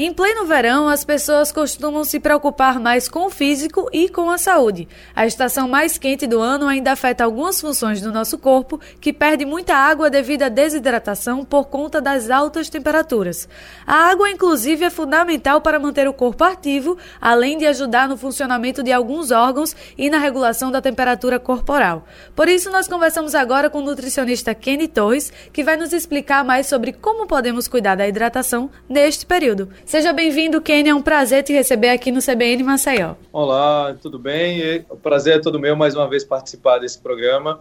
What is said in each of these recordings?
Em pleno verão, as pessoas costumam se preocupar mais com o físico e com a saúde. A estação mais quente do ano ainda afeta algumas funções do nosso corpo, que perde muita água devido à desidratação por conta das altas temperaturas. A água, inclusive, é fundamental para manter o corpo ativo, além de ajudar no funcionamento de alguns órgãos e na regulação da temperatura corporal. Por isso, nós conversamos agora com o nutricionista Kenny Torres, que vai nos explicar mais sobre como podemos cuidar da hidratação neste período. Seja bem-vindo, Kenny. É um prazer te receber aqui no CBN Maceió. Olá, tudo bem? O prazer é todo meu mais uma vez participar desse programa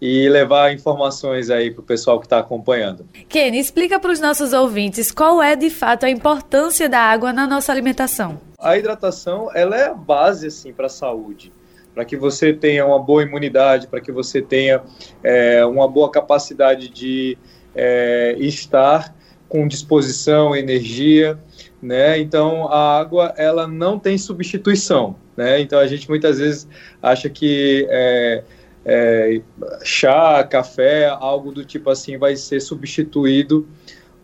e levar informações aí para o pessoal que está acompanhando. Kenny, explica para os nossos ouvintes qual é de fato a importância da água na nossa alimentação. A hidratação ela é a base assim para a saúde, para que você tenha uma boa imunidade, para que você tenha é, uma boa capacidade de é, estar com disposição, energia né? Então a água ela não tem substituição, né? Então a gente muitas vezes acha que é, é, chá, café, algo do tipo assim vai ser substituído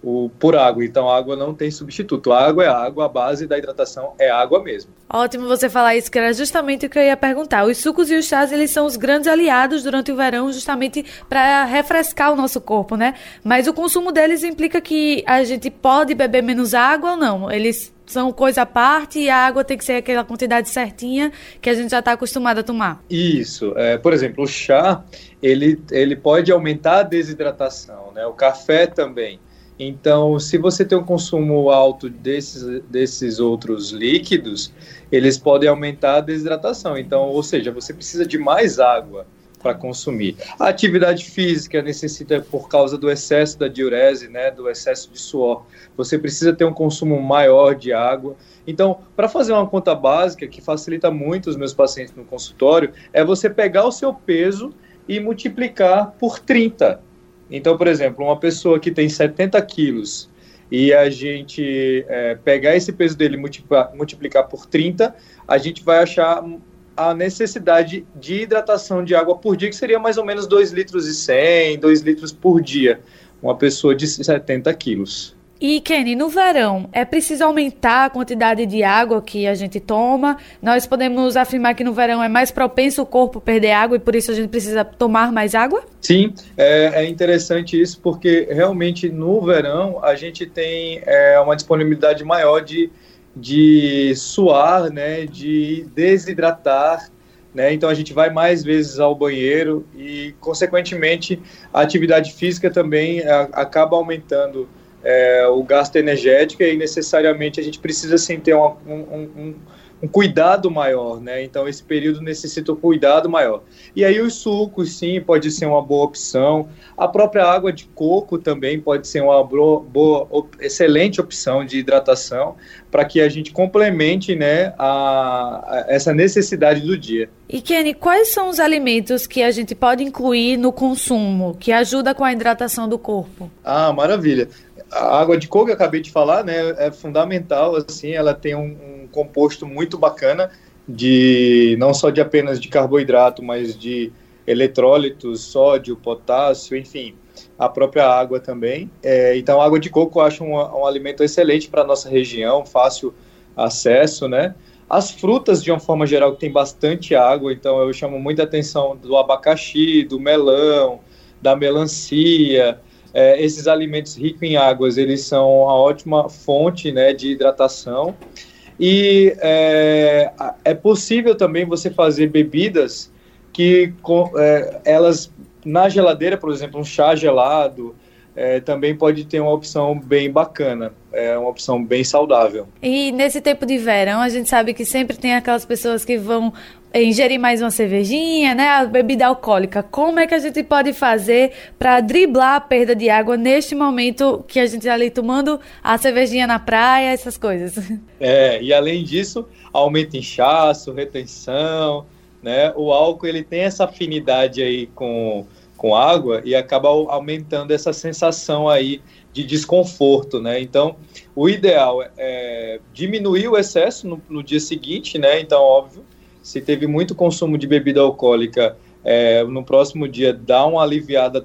o, por água. Então, a água não tem substituto. A água é água, a base da hidratação é água mesmo. Ótimo você falar isso, que era justamente o que eu ia perguntar. Os sucos e os chás, eles são os grandes aliados durante o verão, justamente para refrescar o nosso corpo, né? Mas o consumo deles implica que a gente pode beber menos água ou não? Eles são coisa à parte e a água tem que ser aquela quantidade certinha que a gente já está acostumado a tomar. Isso. É, por exemplo, o chá, ele, ele pode aumentar a desidratação, né? O café também. Então, se você tem um consumo alto desses, desses outros líquidos, eles podem aumentar a desidratação. Então, ou seja, você precisa de mais água para consumir. A atividade física necessita, por causa do excesso da diurese, né, do excesso de suor, você precisa ter um consumo maior de água. Então, para fazer uma conta básica, que facilita muito os meus pacientes no consultório, é você pegar o seu peso e multiplicar por 30. Então, por exemplo, uma pessoa que tem 70 quilos e a gente é, pegar esse peso dele e multiplicar, por 30, a gente vai achar a necessidade de hidratação de água por dia, que seria mais ou menos 2 litros e 100, 2 litros por dia, uma pessoa de 70 quilos. E Kenny, no verão, é preciso aumentar a quantidade de água que a gente toma? Nós podemos afirmar que no verão é mais propenso o corpo perder água e por isso a gente precisa tomar mais água? Sim, é, é interessante isso porque realmente no verão a gente tem é, uma disponibilidade maior de, de suar, né, de desidratar né? Então a gente vai mais vezes ao banheiro e, consequentemente, a atividade física também a, acaba aumentando é, o gasto energético e necessariamente a gente precisa sim ter uma, um, um, um, cuidado maior, né? Então esse período necessita um cuidado maior. E aí os sucos, sim, pode ser uma boa opção. A própria água de coco também pode ser uma boa, boa excelente opção de hidratação para que a gente complemente, né, a, a, essa necessidade do dia. E Kenny, quais são os alimentos que a gente pode incluir no consumo que ajuda com a hidratação do corpo? Ah, maravilha a água de coco, eu acabei de falar, né, é fundamental, assim, ela tem um, um, composto muito bacana de, não só de apenas de carboidrato, mas de eletrólitos, sódio, potássio, enfim, a própria água também. É, então, a água de coco eu acho um, um alimento excelente para a nossa região, fácil acesso, né, as frutas, de uma forma geral, que tem bastante água, então eu chamo muita atenção do abacaxi, do melão, da melancia, é, esses alimentos ricos em águas, eles são uma ótima fonte né, de hidratação. E é, é possível também você fazer bebidas que é, elas, na geladeira, por exemplo, um chá gelado, é, também pode ter uma opção bem bacana, é uma opção bem saudável. E nesse tempo de verão, a gente sabe que sempre tem aquelas pessoas que vão ingerir mais uma cervejinha, né? A bebida alcoólica. Como é que a gente pode fazer para driblar a perda de água neste momento que a gente está ali tomando a cervejinha na praia, essas coisas? É, e além disso, aumenta inchaço, retenção, né? O álcool ele tem essa afinidade aí com, com água e acaba aumentando essa sensação aí de desconforto, né? Então, o ideal é diminuir o excesso no, no dia seguinte, né? Então, óbvio, se teve muito consumo de bebida alcoólica, é, no próximo dia dá uma aliviada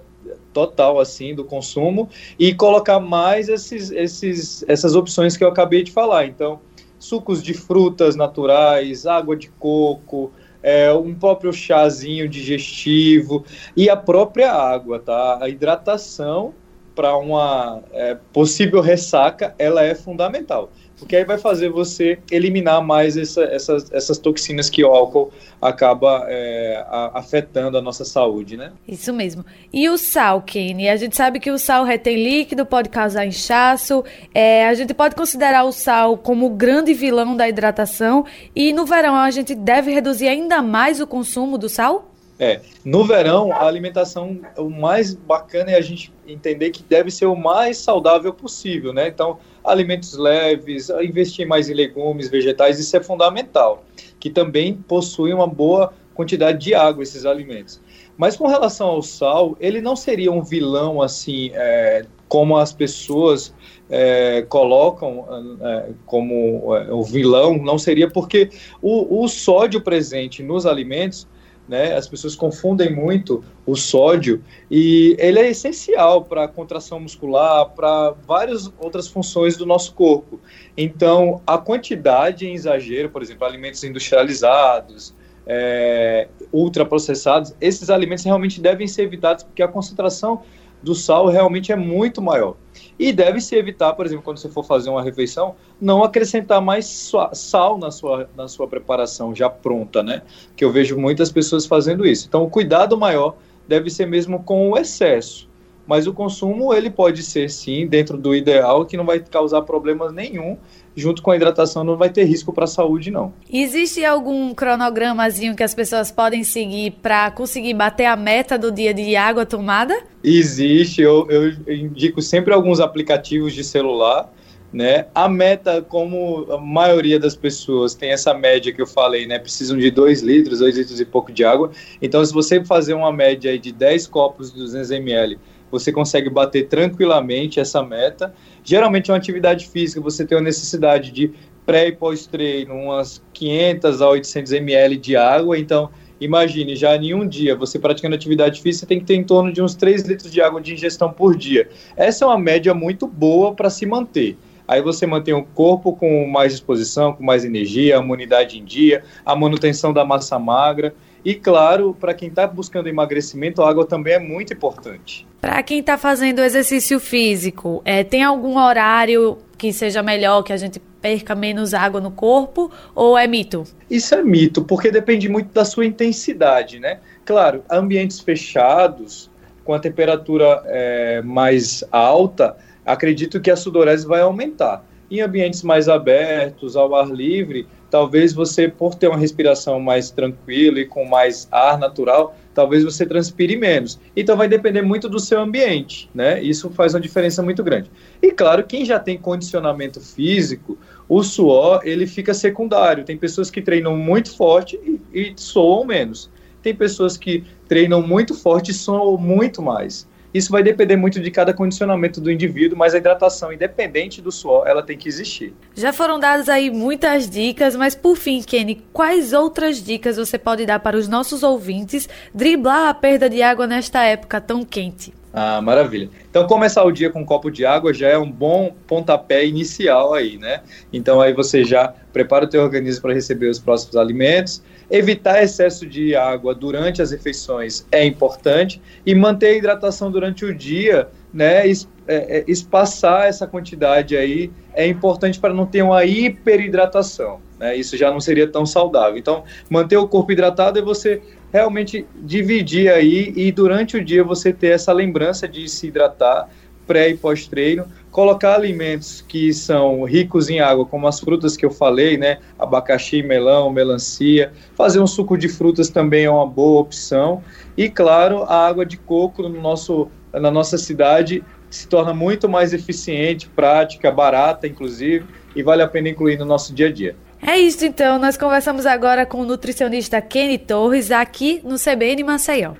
total assim do consumo e colocar mais esses, esses, essas opções que eu acabei de falar. Então, sucos de frutas naturais, água de coco, é, um próprio chazinho digestivo e a própria água, tá? A hidratação para uma é, possível ressaca, ela é fundamental porque aí vai fazer você eliminar mais essa, essas, essas toxinas que o álcool acaba é, afetando a nossa saúde, né? Isso mesmo. E o sal, Kenny? A gente sabe que o sal retém líquido, pode causar inchaço. É, a gente pode considerar o sal como o grande vilão da hidratação. E no verão a gente deve reduzir ainda mais o consumo do sal? É, no verão, a alimentação, o mais bacana é a gente entender que deve ser o mais saudável possível, né? Então, alimentos leves, investir mais em legumes, vegetais, isso é fundamental, que também possui uma boa quantidade de água esses alimentos. Mas com relação ao sal, ele não seria um vilão assim, é, como as pessoas é, colocam é, como é, o vilão, não seria porque o, o sódio presente nos alimentos né? As pessoas confundem muito o sódio e ele é essencial para a contração muscular, para várias outras funções do nosso corpo. Então, a quantidade em exagero, por exemplo, alimentos industrializados, é, ultraprocessados, esses alimentos realmente devem ser evitados porque a concentração do sal realmente é muito maior. E deve se evitar, por exemplo, quando você for fazer uma refeição, não acrescentar mais sal na sua, na sua preparação já pronta, né? Que eu vejo muitas pessoas fazendo isso. Então, o cuidado maior deve ser mesmo com o excesso. Mas o consumo, ele pode ser, sim, dentro do ideal, que não vai causar problemas nenhum junto com a hidratação não vai ter risco para a saúde, não. Existe algum cronogramazinho que as pessoas podem seguir para conseguir bater a meta do dia de água tomada? Existe, eu, eu indico sempre alguns aplicativos de celular. Né? A meta, como a maioria das pessoas tem essa média que eu falei, né? Precisam de 2 litros, 2 litros e pouco de água. Então, se você fazer uma média de 10 copos de 200 ml você consegue bater tranquilamente essa meta. Geralmente, uma atividade física, você tem a necessidade de pré e pós-treino, umas 500 a 800 ml de água. Então, imagine, já em um dia, você praticando atividade física, tem que ter em torno de uns 3 litros de água de ingestão por dia. Essa é uma média muito boa para se manter. Aí você mantém o corpo com mais disposição, com mais energia, a imunidade em dia, a manutenção da massa magra. E claro, para quem está buscando emagrecimento, a água também é muito importante. Para quem está fazendo exercício físico, é, tem algum horário que seja melhor, que a gente perca menos água no corpo, ou é mito? Isso é mito, porque depende muito da sua intensidade, né? Claro, ambientes fechados, com a temperatura é, mais alta, acredito que a sudorese vai aumentar. Em ambientes mais abertos, ao ar livre, talvez você, por ter uma respiração mais tranquila e com mais ar natural, talvez você transpire menos. Então vai depender muito do seu ambiente, né? Isso faz uma diferença muito grande. E claro, quem já tem condicionamento físico, o suor ele fica secundário. Tem pessoas que treinam muito forte e, e soam menos. Tem pessoas que treinam muito forte e soam muito mais. Isso vai depender muito de cada condicionamento do indivíduo, mas a hidratação, independente do suor, ela tem que existir. Já foram dadas aí muitas dicas, mas por fim, Kenny, quais outras dicas você pode dar para os nossos ouvintes driblar a perda de água nesta época tão quente? Ah, maravilha. Então, começar o dia com um copo de água já é um bom pontapé inicial aí, né? Então, aí você já prepara o teu organismo para receber os próximos alimentos. Evitar excesso de água durante as refeições é importante e manter a hidratação durante o dia, né? Es, é, é, espaçar essa quantidade aí é importante para não ter uma hiperidratação, né? Isso já não seria tão saudável. Então, manter o corpo hidratado é você realmente dividir aí e durante o dia você ter essa lembrança de se hidratar pré e pós-treino, colocar alimentos que são ricos em água, como as frutas que eu falei, né, abacaxi, melão, melancia, fazer um suco de frutas também é uma boa opção, e claro, a água de coco no nosso, na nossa cidade se torna muito mais eficiente, prática, barata, inclusive, e vale a pena incluir no nosso dia a dia. É isso então, nós conversamos agora com o nutricionista Kenny Torres aqui no CBN Maceió.